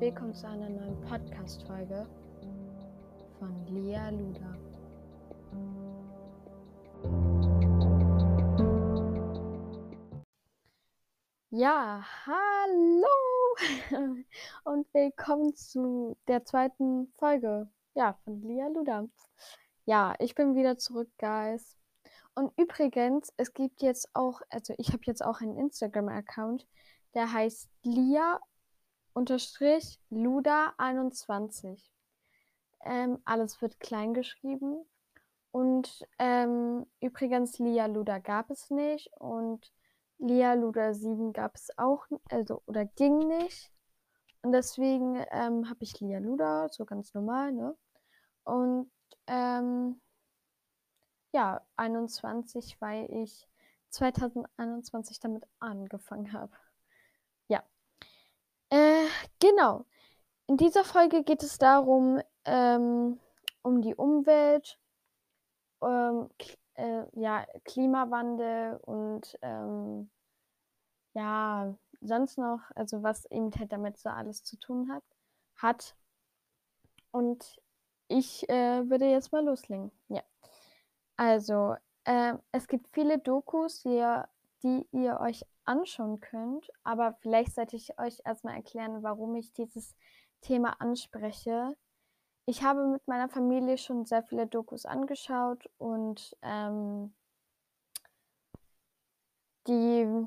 willkommen zu einer neuen Podcast-Folge von Lea Luda. Ja, hallo und willkommen zu der zweiten Folge ja, von Lea Luda. Ja, ich bin wieder zurück, Guys. Und übrigens, es gibt jetzt auch, also ich habe jetzt auch einen Instagram-Account, der heißt Lia unterstrich Luda 21. Ähm, alles wird klein geschrieben. Und ähm, übrigens, Lia Luda gab es nicht und Lia Luda 7 gab es auch, also oder ging nicht. Und deswegen ähm, habe ich Lia Luda, so ganz normal, ne? Und ähm, ja, 21, weil ich 2021 damit angefangen habe. Ja. Äh, genau. In dieser Folge geht es darum, ähm, um die Umwelt, ähm, äh, ja, Klimawandel und ähm, ja, sonst noch, also was eben halt damit so alles zu tun hat, hat. Und ich äh, würde jetzt mal loslegen. Ja. Also, äh, es gibt viele Dokus, die ihr, die ihr euch anschauen könnt, aber vielleicht sollte ich euch erstmal erklären, warum ich dieses Thema anspreche. Ich habe mit meiner Familie schon sehr viele Dokus angeschaut und ähm, die,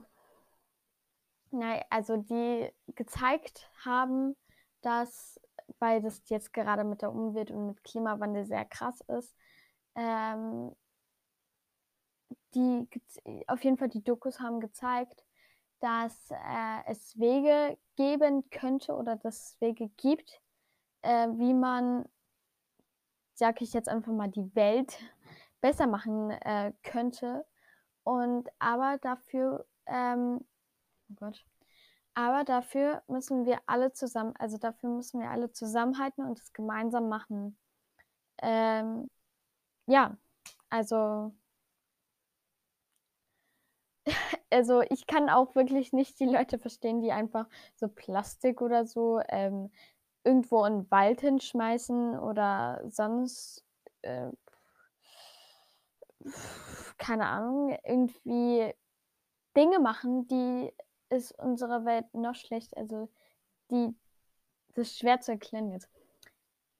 nein, also die gezeigt haben, dass, weil das jetzt gerade mit der Umwelt und mit Klimawandel sehr krass ist, ähm, die auf jeden Fall die Dokus haben gezeigt, dass äh, es Wege geben könnte oder dass es Wege gibt, äh, wie man, sage ich jetzt einfach mal, die Welt besser machen äh, könnte. Und aber dafür, ähm, oh Gott, aber dafür müssen wir alle zusammen, also dafür müssen wir alle zusammenhalten und es gemeinsam machen. Ähm, ja, also also ich kann auch wirklich nicht die Leute verstehen, die einfach so Plastik oder so ähm, irgendwo in den Wald hinschmeißen oder sonst, äh, keine Ahnung, irgendwie Dinge machen, die ist unsere Welt noch schlecht, also die, das ist schwer zu erklären jetzt.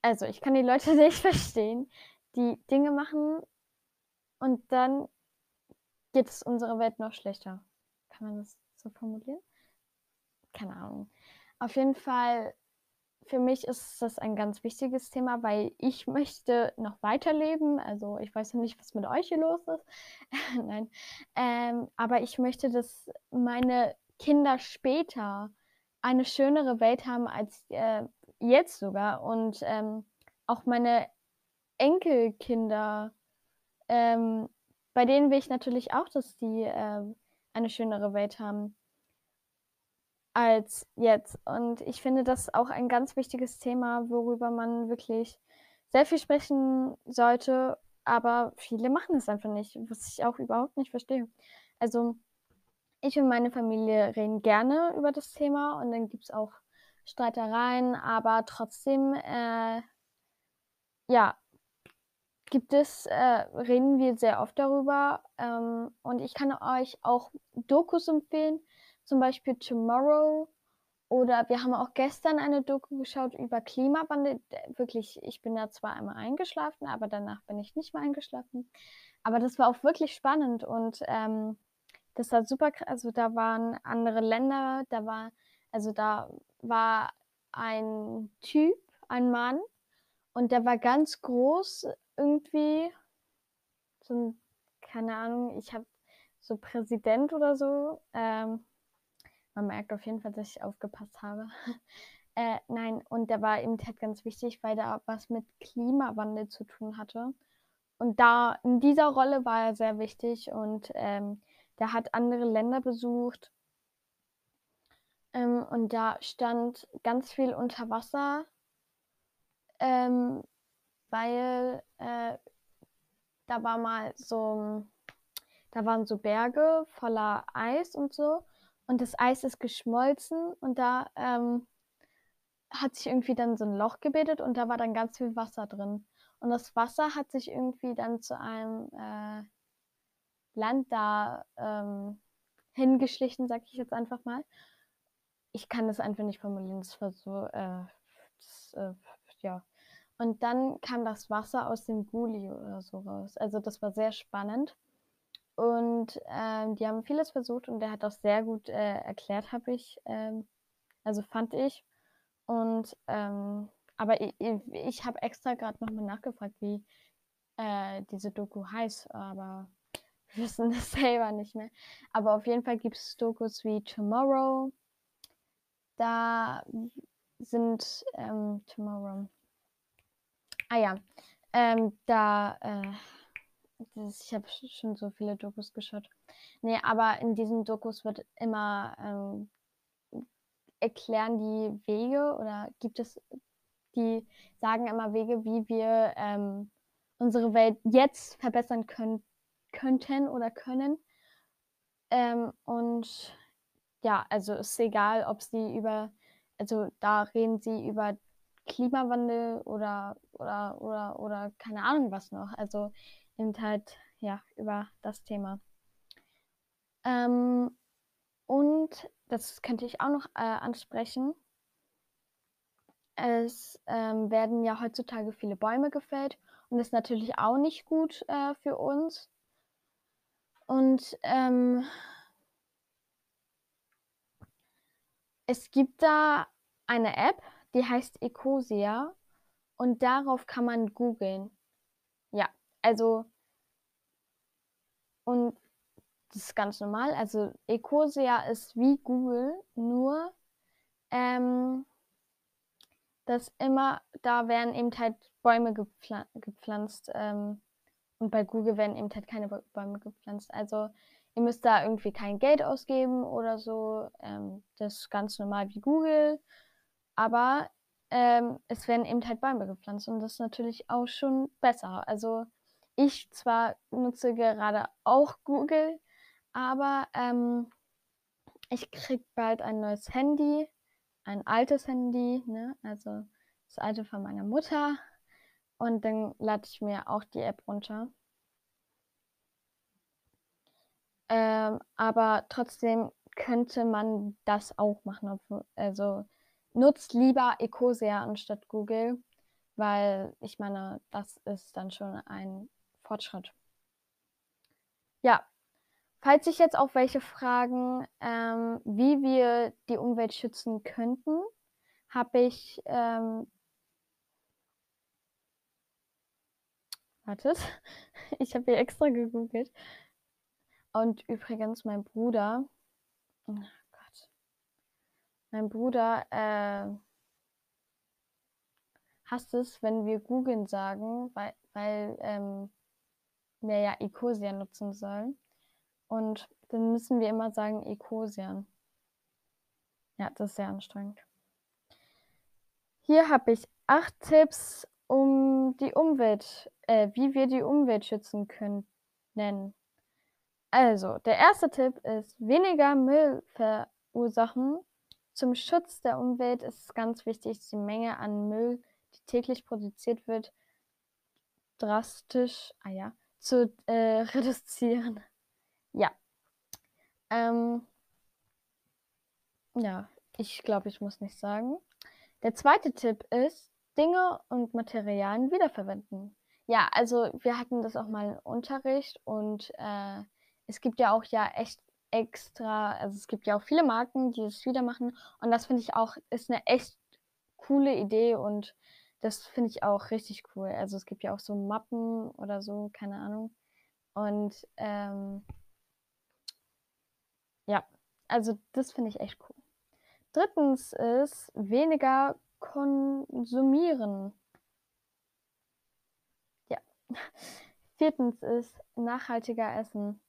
Also ich kann die Leute nicht verstehen, die Dinge machen und dann geht es unserer Welt noch schlechter. Kann man das so formulieren? Keine Ahnung. Auf jeden Fall, für mich ist das ein ganz wichtiges Thema, weil ich möchte noch weiterleben. Also ich weiß ja nicht, was mit euch hier los ist. Nein. Ähm, aber ich möchte, dass meine Kinder später eine schönere Welt haben als äh, jetzt sogar. Und ähm, auch meine Enkelkinder ähm, bei denen will ich natürlich auch, dass die äh, eine schönere Welt haben als jetzt. Und ich finde das auch ein ganz wichtiges Thema, worüber man wirklich sehr viel sprechen sollte, aber viele machen es einfach nicht, was ich auch überhaupt nicht verstehe. Also ich und meine Familie reden gerne über das Thema und dann gibt es auch Streitereien, aber trotzdem, äh, ja, gibt es, äh, reden wir sehr oft darüber. Ähm, und ich kann euch auch Dokus empfehlen, zum Beispiel Tomorrow. Oder wir haben auch gestern eine Doku geschaut über Klimawandel. Wirklich, ich bin da zwar einmal eingeschlafen, aber danach bin ich nicht mehr eingeschlafen. Aber das war auch wirklich spannend und ähm, das war super. Also da waren andere Länder, da war, also da war ein Typ, ein Mann, und der war ganz groß irgendwie. So ein, keine Ahnung, ich habe so Präsident oder so. Ähm, man merkt auf jeden Fall, dass ich aufgepasst habe. äh, nein, und der war eben halt ganz wichtig, weil der was mit Klimawandel zu tun hatte. Und da in dieser Rolle war er sehr wichtig und ähm, der hat andere Länder besucht. Ähm, und da stand ganz viel unter Wasser ähm, weil äh, da war mal so, da waren so Berge voller Eis und so und das Eis ist geschmolzen und da ähm, hat sich irgendwie dann so ein Loch gebildet und da war dann ganz viel Wasser drin. Und das Wasser hat sich irgendwie dann zu einem äh, Land da ähm, hingeschlichen, sag ich jetzt einfach mal. Ich kann das einfach nicht formulieren, das war so, äh, das, äh, ja. Und dann kam das Wasser aus dem Guli oder so raus. Also das war sehr spannend. Und ähm, die haben vieles versucht und der hat auch sehr gut äh, erklärt, habe ich, ähm, also fand ich. Und ähm, aber ich, ich habe extra gerade nochmal nachgefragt, wie äh, diese Doku heißt, aber wir wissen es selber nicht mehr. Aber auf jeden Fall gibt es Dokus wie Tomorrow. Da sind ähm, Tomorrow. Ah ja, ähm, da äh, das, ich habe schon so viele Dokus geschaut. Nee, aber in diesen Dokus wird immer ähm, erklären die Wege oder gibt es, die sagen immer Wege, wie wir ähm, unsere Welt jetzt verbessern können, könnten oder können. Ähm, und ja, also ist egal, ob sie über, also da reden sie über Klimawandel oder, oder, oder, oder keine Ahnung was noch. Also eben halt, ja, über das Thema. Ähm, und das könnte ich auch noch äh, ansprechen. Es ähm, werden ja heutzutage viele Bäume gefällt und das ist natürlich auch nicht gut äh, für uns. Und ähm, es gibt da eine App, die heißt Ecosia und darauf kann man googeln. Ja, also und das ist ganz normal. Also Ecosia ist wie Google, nur ähm, dass immer, da werden eben halt Bäume gepflan gepflanzt ähm, und bei Google werden eben halt keine Bäume gepflanzt. Also ihr müsst da irgendwie kein Geld ausgeben oder so. Ähm, das ist ganz normal wie Google. Aber ähm, es werden eben halt Bäume gepflanzt und das ist natürlich auch schon besser. Also ich zwar nutze gerade auch Google, aber ähm, ich krieg bald ein neues Handy, ein altes Handy, ne? also das alte von meiner Mutter. Und dann lade ich mir auch die App runter. Ähm, aber trotzdem könnte man das auch machen. Also nutzt lieber Ecosia anstatt Google, weil ich meine, das ist dann schon ein Fortschritt. Ja, falls sich jetzt auch welche fragen, ähm, wie wir die Umwelt schützen könnten, habe ich ähm, Wartet, ich habe hier extra gegoogelt. Und übrigens, mein Bruder, mein Bruder äh, hasst es, wenn wir googeln sagen, weil, weil ähm, wir ja Ecosia nutzen sollen. Und dann müssen wir immer sagen Ecosian. Ja, das ist sehr anstrengend. Hier habe ich acht Tipps, um die Umwelt, äh, wie wir die Umwelt schützen können. Also, der erste Tipp ist weniger Müll verursachen. Zum Schutz der Umwelt ist es ganz wichtig, die Menge an Müll, die täglich produziert wird, drastisch, ah ja, zu äh, reduzieren. Ja. Ähm, ja, ich glaube, ich muss nicht sagen. Der zweite Tipp ist, Dinge und Materialien wiederverwenden. Ja, also wir hatten das auch mal im Unterricht und äh, es gibt ja auch ja echt extra, also es gibt ja auch viele Marken, die das wieder machen und das finde ich auch, ist eine echt coole Idee und das finde ich auch richtig cool. Also es gibt ja auch so Mappen oder so, keine Ahnung. Und ähm, ja, also das finde ich echt cool. Drittens ist weniger konsumieren. Ja. Viertens ist nachhaltiger essen.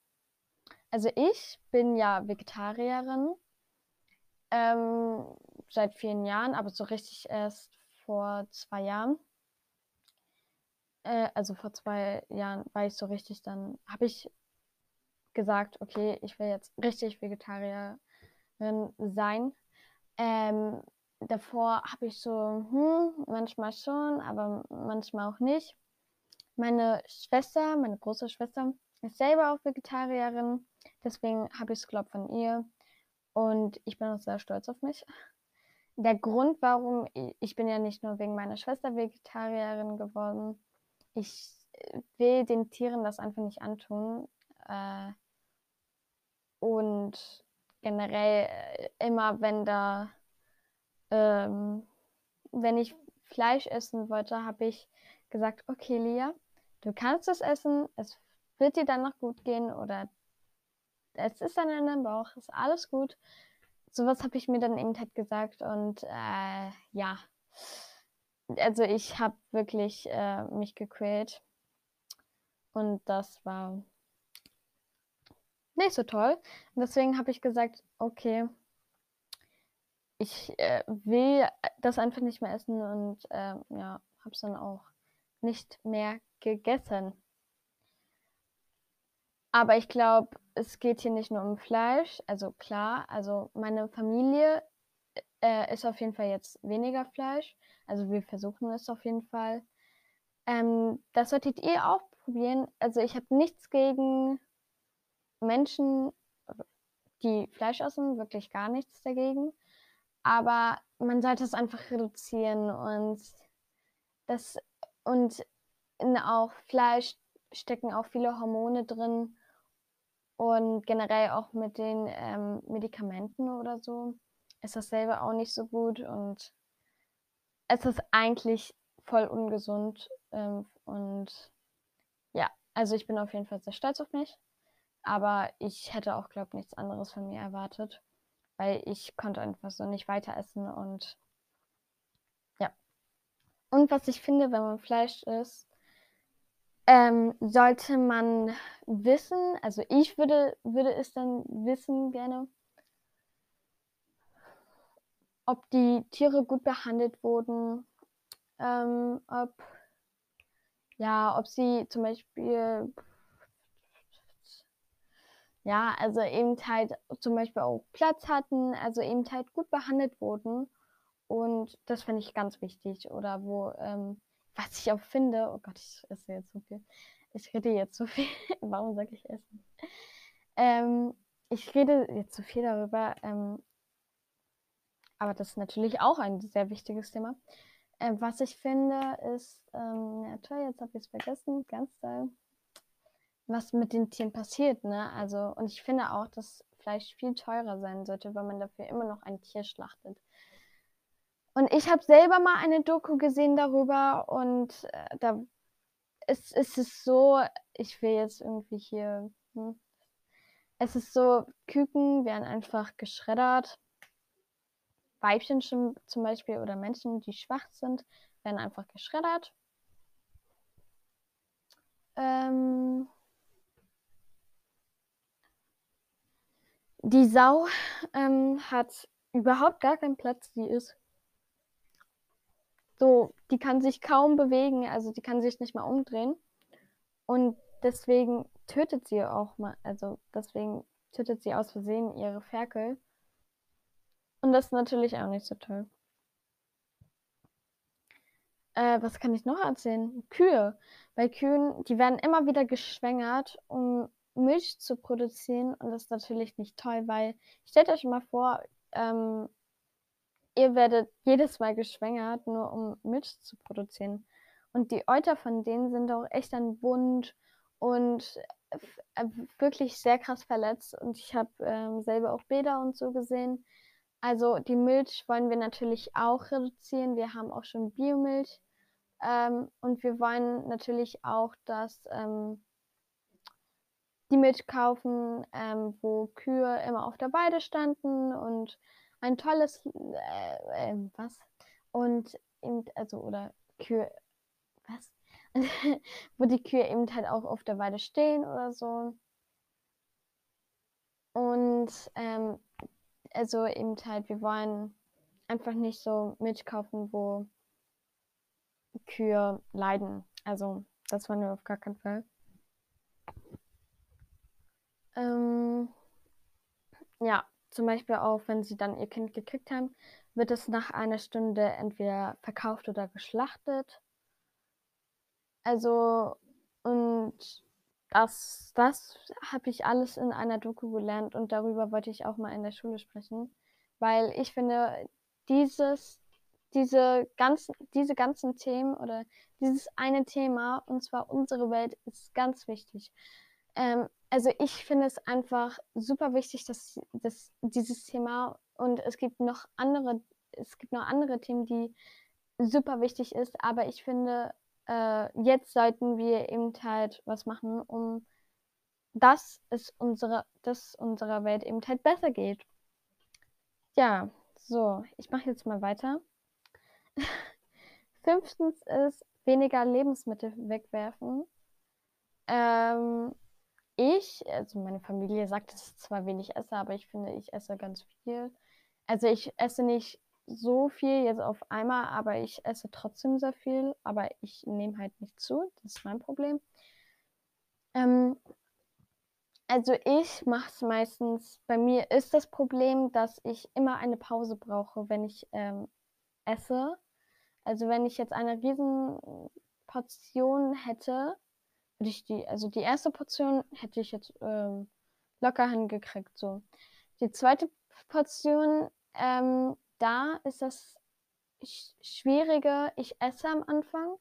Also ich bin ja Vegetarierin ähm, seit vielen Jahren, aber so richtig erst vor zwei Jahren. Äh, also vor zwei Jahren war ich so richtig, dann habe ich gesagt, okay, ich will jetzt richtig Vegetarierin sein. Ähm, davor habe ich so, hm, manchmal schon, aber manchmal auch nicht. Meine Schwester, meine große Schwester, ist selber auch Vegetarierin. Deswegen habe ich es, glaube von ihr. Und ich bin auch sehr stolz auf mich. Der Grund, warum ich bin ja nicht nur wegen meiner Schwester Vegetarierin geworden. Ich äh, will den Tieren das einfach nicht antun. Äh, und generell äh, immer, wenn da, ähm, wenn ich Fleisch essen wollte, habe ich gesagt, okay, Lia, du kannst es essen, es wird dir dann noch gut gehen oder es ist dann in deinem Bauch, ist alles gut. Sowas habe ich mir dann eben halt gesagt und äh, ja, also ich habe wirklich äh, mich gequält und das war nicht so toll. Und deswegen habe ich gesagt, okay, ich äh, will das einfach nicht mehr essen und äh, ja, habe es dann auch nicht mehr gegessen. Aber ich glaube, es geht hier nicht nur um Fleisch. Also klar, also meine Familie äh, ist auf jeden Fall jetzt weniger Fleisch. Also wir versuchen es auf jeden Fall. Ähm, das solltet ihr auch probieren. Also ich habe nichts gegen Menschen, die Fleisch essen, wirklich gar nichts dagegen. Aber man sollte es einfach reduzieren und das und in auch Fleisch stecken auch viele Hormone drin und generell auch mit den ähm, Medikamenten oder so ist dasselbe auch nicht so gut und es ist eigentlich voll ungesund ähm, und ja, also ich bin auf jeden Fall sehr stolz auf mich. Aber ich hätte auch, glaube ich, nichts anderes von mir erwartet, weil ich konnte einfach so nicht weiter essen und ja. Und was ich finde, wenn man Fleisch isst, ähm, sollte man wissen, also ich würde, würde es dann wissen gerne, ob die Tiere gut behandelt wurden, ähm, ob ja, ob sie zum Beispiel ja, also eben halt zum Beispiel auch Platz hatten, also eben halt gut behandelt wurden. Und das finde ich ganz wichtig. Oder wo, ähm, was ich auch finde, oh Gott, ich esse jetzt so viel. Ich rede jetzt so viel. Warum sage ich essen? Ähm, ich rede jetzt so viel darüber, ähm, aber das ist natürlich auch ein sehr wichtiges Thema. Äh, was ich finde, ist, ähm, ja toll, jetzt habe ich es vergessen, ganz toll was mit den Tieren passiert, ne? Also, und ich finde auch, dass Fleisch viel teurer sein sollte, weil man dafür immer noch ein Tier schlachtet. Und ich habe selber mal eine Doku gesehen darüber und äh, da ist, ist es so, ich will jetzt irgendwie hier, hm, es ist so, Küken werden einfach geschreddert. Weibchen zum Beispiel oder Menschen, die schwach sind, werden einfach geschreddert. Ähm, Die Sau ähm, hat überhaupt gar keinen Platz, die ist so, die kann sich kaum bewegen, also die kann sich nicht mal umdrehen. Und deswegen tötet sie auch mal, also deswegen tötet sie aus Versehen ihre Ferkel. Und das ist natürlich auch nicht so toll. Äh, was kann ich noch erzählen? Kühe. Bei Kühen, die werden immer wieder geschwängert, um Milch zu produzieren. Und das ist natürlich nicht toll, weil stellt euch mal vor, ähm, ihr werdet jedes Mal geschwängert, nur um Milch zu produzieren. Und die Euter von denen sind auch echt dann bunt und äh, wirklich sehr krass verletzt. Und ich habe ähm, selber auch Bäder und so gesehen. Also die Milch wollen wir natürlich auch reduzieren. Wir haben auch schon Biomilch. Ähm, und wir wollen natürlich auch, dass ähm, die Milch kaufen, ähm, wo Kühe immer auf der Weide standen und ein tolles, äh, äh, was? Und eben, also, oder Kühe, was? wo die Kühe eben halt auch auf der Weide stehen oder so. Und, ähm, also eben halt, wir wollen einfach nicht so Milch kaufen, wo Kühe leiden. Also, das wollen wir auf gar keinen Fall. Ähm, ja, zum Beispiel auch, wenn sie dann ihr Kind gekriegt haben, wird es nach einer Stunde entweder verkauft oder geschlachtet. Also, und das, das habe ich alles in einer Doku gelernt und darüber wollte ich auch mal in der Schule sprechen, weil ich finde, dieses, diese ganzen, diese ganzen Themen oder dieses eine Thema, und zwar unsere Welt, ist ganz wichtig. Ähm, also ich finde es einfach super wichtig, dass, dass dieses Thema und es gibt noch andere, es gibt noch andere Themen, die super wichtig ist, aber ich finde, äh, jetzt sollten wir eben halt was machen, um dass es unsere, dass unserer Welt eben halt besser geht. Ja, so, ich mache jetzt mal weiter. Fünftens ist weniger Lebensmittel wegwerfen. Ähm, ich, also meine Familie sagt, dass ich zwar wenig esse, aber ich finde, ich esse ganz viel. Also ich esse nicht so viel jetzt auf einmal, aber ich esse trotzdem sehr viel, aber ich nehme halt nicht zu. Das ist mein Problem. Ähm, also ich mache es meistens, bei mir ist das Problem, dass ich immer eine Pause brauche, wenn ich ähm, esse. Also wenn ich jetzt eine riesen Portion hätte, würde ich die, also die erste Portion hätte ich jetzt ähm, locker hingekriegt. So. Die zweite Portion, ähm, da ist das Schwierige, ich esse am Anfang,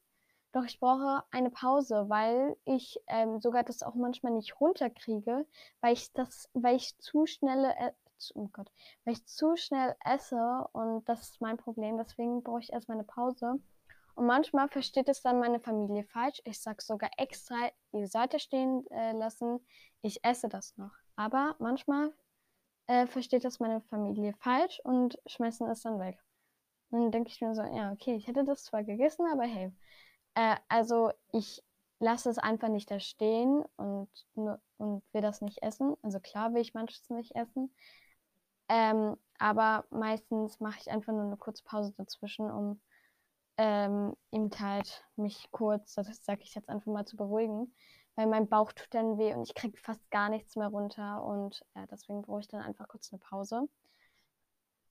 doch ich brauche eine Pause, weil ich ähm, sogar das auch manchmal nicht runterkriege, weil ich das, weil ich zu schnell, äh, oh Gott, weil ich zu schnell esse und das ist mein Problem. Deswegen brauche ich erstmal eine Pause. Und manchmal versteht es dann meine Familie falsch. Ich sage sogar extra, ihr sollt es stehen äh, lassen, ich esse das noch. Aber manchmal äh, versteht das meine Familie falsch und schmeißen es dann weg. dann denke ich mir so, ja, okay, ich hätte das zwar gegessen, aber hey. Äh, also ich lasse es einfach nicht da stehen und, und will das nicht essen. Also klar will ich manches nicht essen. Ähm, aber meistens mache ich einfach nur eine kurze Pause dazwischen, um ähm, eben halt mich kurz, das sage ich jetzt einfach mal, zu beruhigen. Weil mein Bauch tut dann weh und ich kriege fast gar nichts mehr runter und äh, deswegen brauche ich dann einfach kurz eine Pause.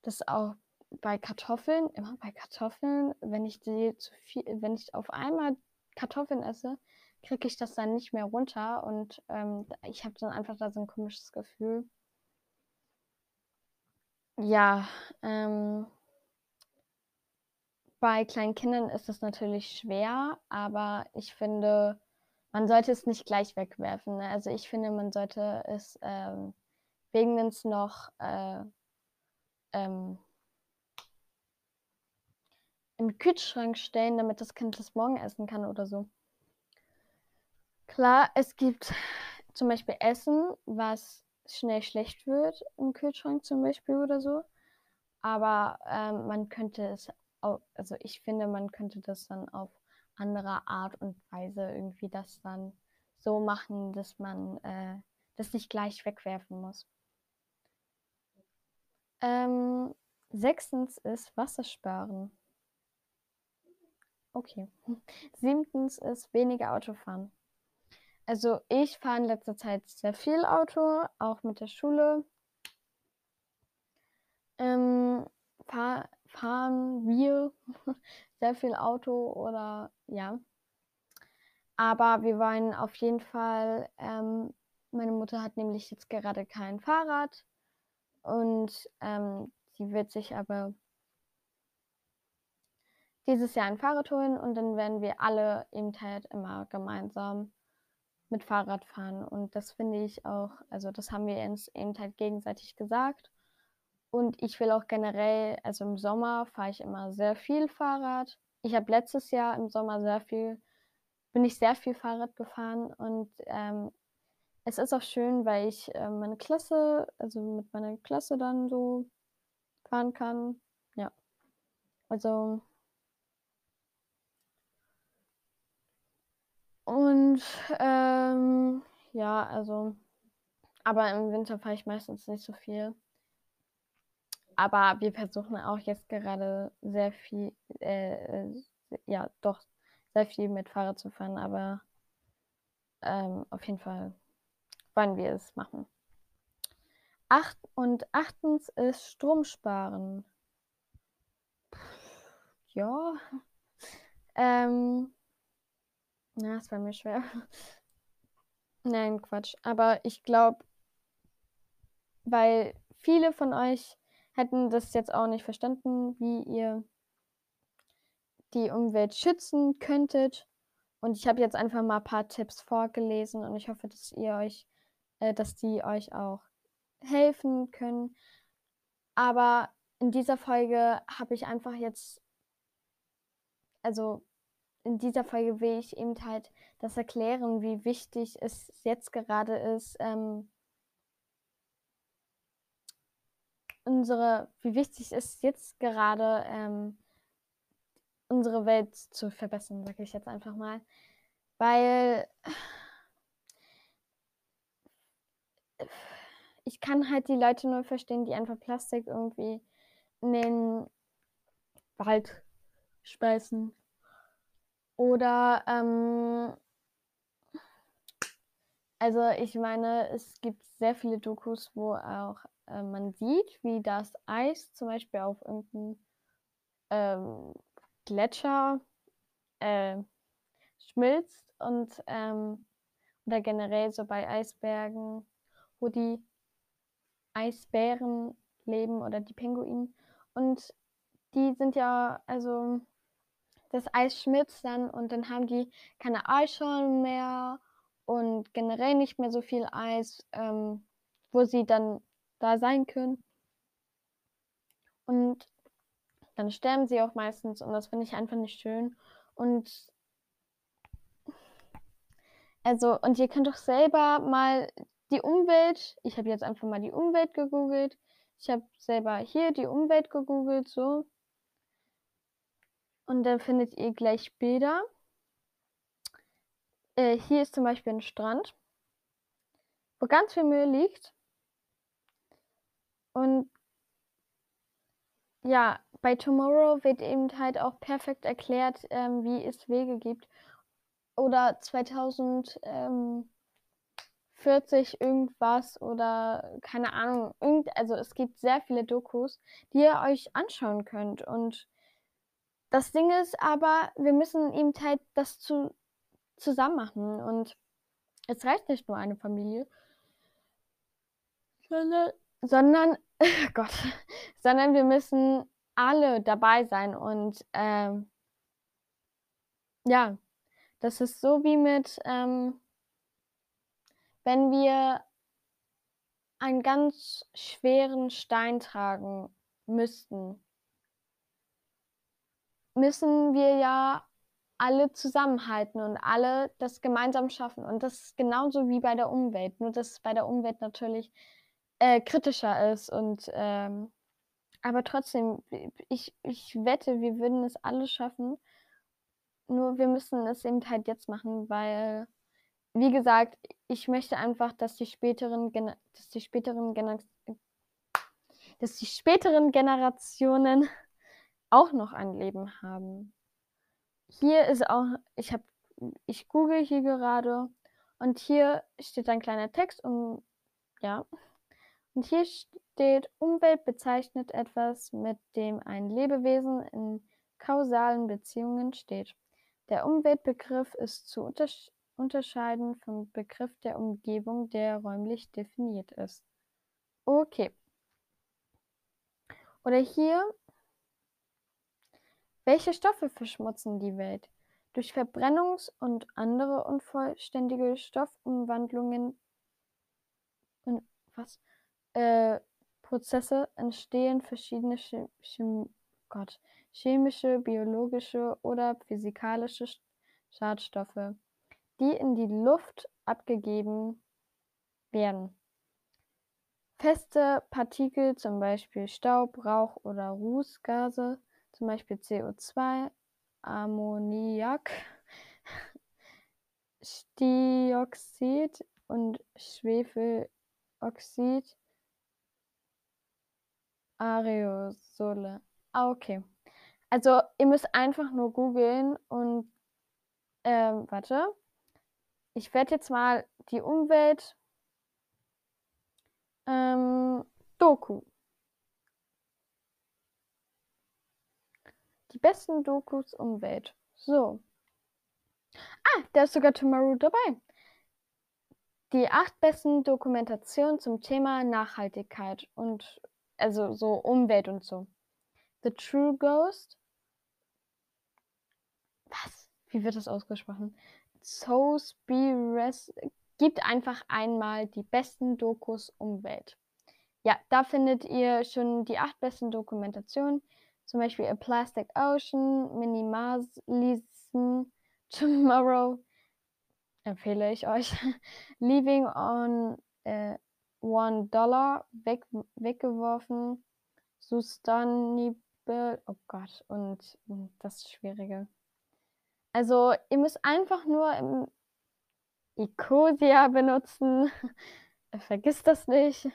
Das auch bei Kartoffeln, immer bei Kartoffeln, wenn ich die zu viel, wenn ich auf einmal Kartoffeln esse, kriege ich das dann nicht mehr runter und ähm, ich habe dann einfach da so ein komisches Gefühl. Ja, ähm, bei kleinen Kindern ist das natürlich schwer, aber ich finde, man sollte es nicht gleich wegwerfen. Ne? Also ich finde, man sollte es ähm, wenigstens noch äh, ähm, im Kühlschrank stellen, damit das Kind das morgen essen kann oder so. Klar, es gibt zum Beispiel Essen, was schnell schlecht wird im Kühlschrank zum Beispiel oder so. Aber ähm, man könnte es also ich finde, man könnte das dann auf andere Art und Weise irgendwie das dann so machen, dass man äh, das nicht gleich wegwerfen muss. Ähm, sechstens ist Wasser sparen. Okay. Siebtens ist weniger Auto fahren. Also ich fahre in letzter Zeit sehr viel Auto, auch mit der Schule. Ähm, fahr, fahren wir sehr viel Auto oder ja. Aber wir wollen auf jeden Fall, ähm, meine Mutter hat nämlich jetzt gerade kein Fahrrad und ähm, sie wird sich aber dieses Jahr ein Fahrrad holen und dann werden wir alle eben halt immer gemeinsam mit Fahrrad fahren. Und das finde ich auch, also das haben wir uns eben halt gegenseitig gesagt. Und ich will auch generell, also im Sommer fahre ich immer sehr viel Fahrrad. Ich habe letztes Jahr im Sommer sehr viel, bin ich sehr viel Fahrrad gefahren und ähm, es ist auch schön, weil ich äh, meine Klasse, also mit meiner Klasse dann so fahren kann. Ja. Also. Und ähm, ja, also. Aber im Winter fahre ich meistens nicht so viel. Aber wir versuchen auch jetzt gerade sehr viel, äh, äh, ja, doch sehr viel mit Fahrrad zu fahren, aber ähm, auf jeden Fall wollen wir es machen. Acht und achtens ist Strom sparen. Ja. Ähm. Na, es war mir schwer. Nein, Quatsch. Aber ich glaube, weil viele von euch hätten das jetzt auch nicht verstanden, wie ihr die Umwelt schützen könntet. Und ich habe jetzt einfach mal ein paar Tipps vorgelesen und ich hoffe, dass ihr euch, äh, dass die euch auch helfen können. Aber in dieser Folge habe ich einfach jetzt, also in dieser Folge will ich eben halt das erklären, wie wichtig es jetzt gerade ist, ähm, unsere, wie wichtig es jetzt gerade ähm, unsere Welt zu verbessern, sage ich jetzt einfach mal. Weil ich kann halt die Leute nur verstehen, die einfach Plastik irgendwie in den Wald speisen. Oder, ähm, also ich meine, es gibt sehr viele Dokus, wo auch äh, man sieht, wie das Eis zum Beispiel auf irgendeinem ähm, Gletscher äh, schmilzt und ähm, oder generell so bei Eisbergen, wo die Eisbären leben oder die Pinguinen. Und die sind ja, also das Eis schmilzt dann und dann haben die keine Eisschollen mehr und generell nicht mehr so viel Eis, ähm, wo sie dann da sein können. Und dann sterben sie auch meistens und das finde ich einfach nicht schön. Und also, und ihr könnt doch selber mal die Umwelt, ich habe jetzt einfach mal die Umwelt gegoogelt. Ich habe selber hier die Umwelt gegoogelt, so. Und dann findet ihr gleich Bilder. Äh, hier ist zum Beispiel ein Strand, wo ganz viel Müll liegt. Und ja, bei Tomorrow wird eben halt auch perfekt erklärt, ähm, wie es Wege gibt. Oder 2040 ähm, irgendwas oder keine Ahnung. Irgend, also es gibt sehr viele Dokus, die ihr euch anschauen könnt. Und das Ding ist aber, wir müssen eben halt das zu, zusammen machen. Und es reicht nicht nur eine Familie, sondern, sondern Gott, sondern wir müssen alle dabei sein und ähm, ja, das ist so wie mit, ähm, wenn wir einen ganz schweren Stein tragen müssten, müssen wir ja alle zusammenhalten und alle das gemeinsam schaffen. Und das ist genauso wie bei der Umwelt, nur dass bei der Umwelt natürlich äh, kritischer ist und ähm, aber trotzdem, ich, ich wette, wir würden es alle schaffen. Nur wir müssen es eben halt jetzt machen, weil, wie gesagt, ich möchte einfach, dass die späteren, Gen dass die späteren, Gener dass die späteren Generationen auch noch ein Leben haben. Hier ist auch, ich habe, ich google hier gerade und hier steht ein kleiner Text und ja, und hier steht, Umwelt bezeichnet etwas, mit dem ein Lebewesen in kausalen Beziehungen steht. Der Umweltbegriff ist zu untersch unterscheiden vom Begriff der Umgebung, der räumlich definiert ist. Okay. Oder hier, welche Stoffe verschmutzen die Welt? Durch Verbrennungs- und andere unvollständige Stoffumwandlungen was? Äh, Prozesse entstehen verschiedene Chem Chem Gott, chemische, biologische oder physikalische Schadstoffe, die in die Luft abgegeben werden. Feste Partikel, zum Beispiel Staub, Rauch oder Rußgase, zum Beispiel CO2, Ammoniak, Stioxid und Schwefeloxid Aerosole. Ah, okay. Also ihr müsst einfach nur googeln und ähm, warte. Ich werde jetzt mal die Umwelt Ähm, Doku. Die besten Dokus Umwelt. So. Ah, da ist sogar Tomorrow dabei. Die acht besten Dokumentationen zum Thema Nachhaltigkeit und also so Umwelt und so. The True Ghost. Was? Wie wird das ausgesprochen? Soulspires gibt einfach einmal die besten Dokus Umwelt. Ja, da findet ihr schon die acht besten Dokumentationen. Zum Beispiel A Plastic Ocean, Minimalism, Tomorrow, empfehle ich euch. Leaving on äh, One Dollar, weg, weggeworfen. Sustainable, oh Gott, und hm, das Schwierige. Also, ihr müsst einfach nur im Ecosia benutzen. Vergisst das nicht.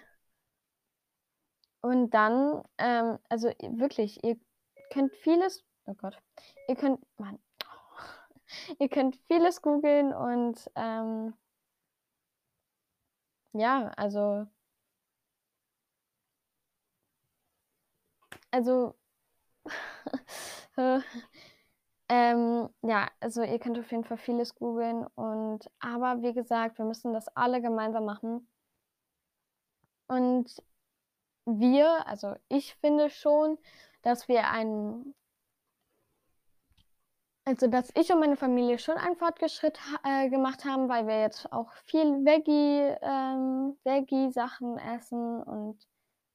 Und dann, ähm, also wirklich, ihr könnt vieles, oh Gott, ihr könnt, Mann, ihr könnt vieles googeln und ähm, ja, also, also, ähm, ja, also ihr könnt auf jeden Fall vieles googeln und, aber wie gesagt, wir müssen das alle gemeinsam machen. Und wir, also ich finde schon, dass wir einen, also dass ich und meine Familie schon einen Fortschritt äh, gemacht haben, weil wir jetzt auch viel Veggie, ähm, Veggie-Sachen essen und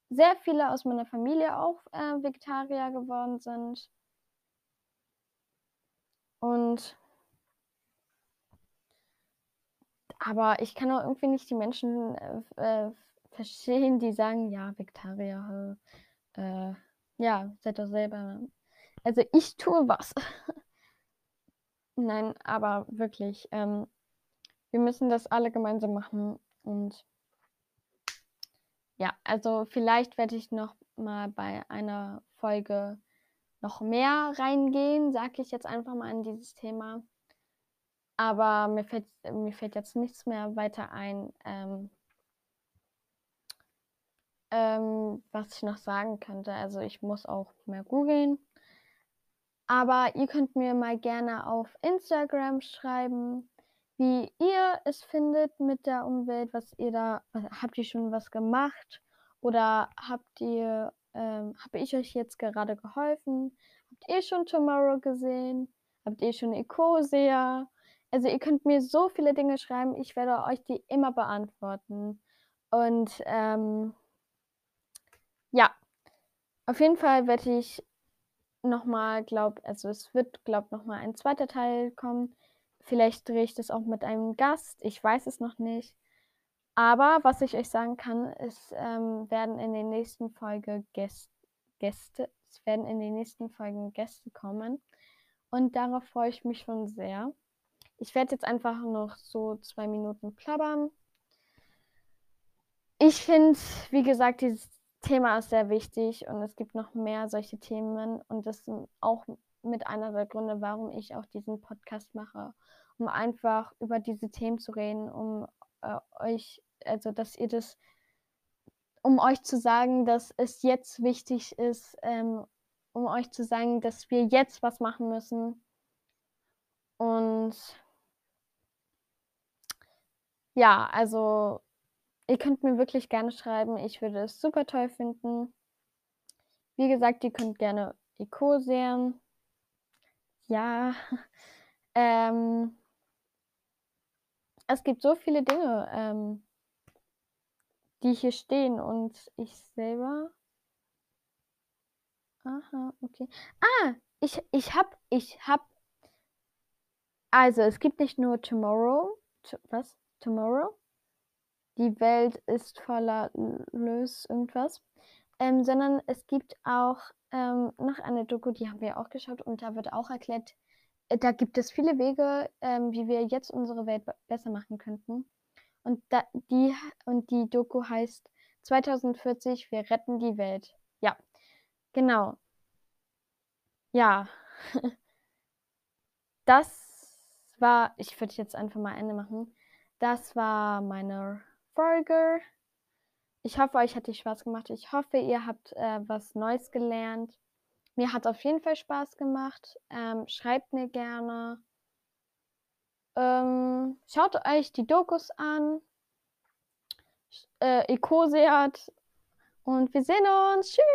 sehr viele aus meiner Familie auch äh, Vegetarier geworden sind. Und aber ich kann auch irgendwie nicht die Menschen äh, äh verstehen, die sagen, ja, Vegetarier, äh, ja, seid doch selber. Also ich tue was. Nein, aber wirklich, ähm, wir müssen das alle gemeinsam machen und ja, also vielleicht werde ich noch mal bei einer Folge noch mehr reingehen, sage ich jetzt einfach mal in dieses Thema. Aber mir fällt, mir fällt jetzt nichts mehr weiter ein. Ähm, ähm, was ich noch sagen könnte. Also ich muss auch mehr googeln. Aber ihr könnt mir mal gerne auf Instagram schreiben, wie ihr es findet mit der Umwelt, was ihr da, habt ihr schon was gemacht oder habt ihr, ähm, habe ich euch jetzt gerade geholfen? Habt ihr schon Tomorrow gesehen? Habt ihr schon Ecosia? Also ihr könnt mir so viele Dinge schreiben, ich werde euch die immer beantworten. Und ähm, ja, auf jeden Fall werde ich nochmal, glaub, also es wird, glaub, nochmal ein zweiter Teil kommen. Vielleicht drehe ich das auch mit einem Gast, ich weiß es noch nicht. Aber was ich euch sagen kann, es ähm, werden in den nächsten Folgen Gäste, Gäste, es werden in den nächsten Folgen Gäste kommen. Und darauf freue ich mich schon sehr. Ich werde jetzt einfach noch so zwei Minuten plappern. Ich finde, wie gesagt, dieses Thema ist sehr wichtig und es gibt noch mehr solche Themen und das ist auch mit einer der Gründe, warum ich auch diesen Podcast mache, um einfach über diese Themen zu reden, um äh, euch, also dass ihr das, um euch zu sagen, dass es jetzt wichtig ist, ähm, um euch zu sagen, dass wir jetzt was machen müssen. Und ja, also Ihr könnt mir wirklich gerne schreiben. Ich würde es super toll finden. Wie gesagt, ihr könnt gerne Eco sehen. Ja. ähm, es gibt so viele Dinge, ähm, die hier stehen und ich selber. Aha, okay. Ah, ich, ich hab, ich hab. Also, es gibt nicht nur Tomorrow. Was? Tomorrow? Die Welt ist voller Lös irgendwas, ähm, sondern es gibt auch ähm, noch eine Doku, die haben wir auch geschaut und da wird auch erklärt, äh, da gibt es viele Wege, ähm, wie wir jetzt unsere Welt besser machen könnten. Und, da, die, und die Doku heißt 2040, wir retten die Welt. Ja, genau. Ja. das war, ich würde jetzt einfach mal Ende machen. Das war meine Folge. Ich hoffe, euch hat die Spaß gemacht. Ich hoffe, ihr habt äh, was Neues gelernt. Mir hat auf jeden Fall Spaß gemacht. Ähm, schreibt mir gerne. Ähm, schaut euch die Dokus an. Äh, Ecosiat. Und wir sehen uns. Tschüss.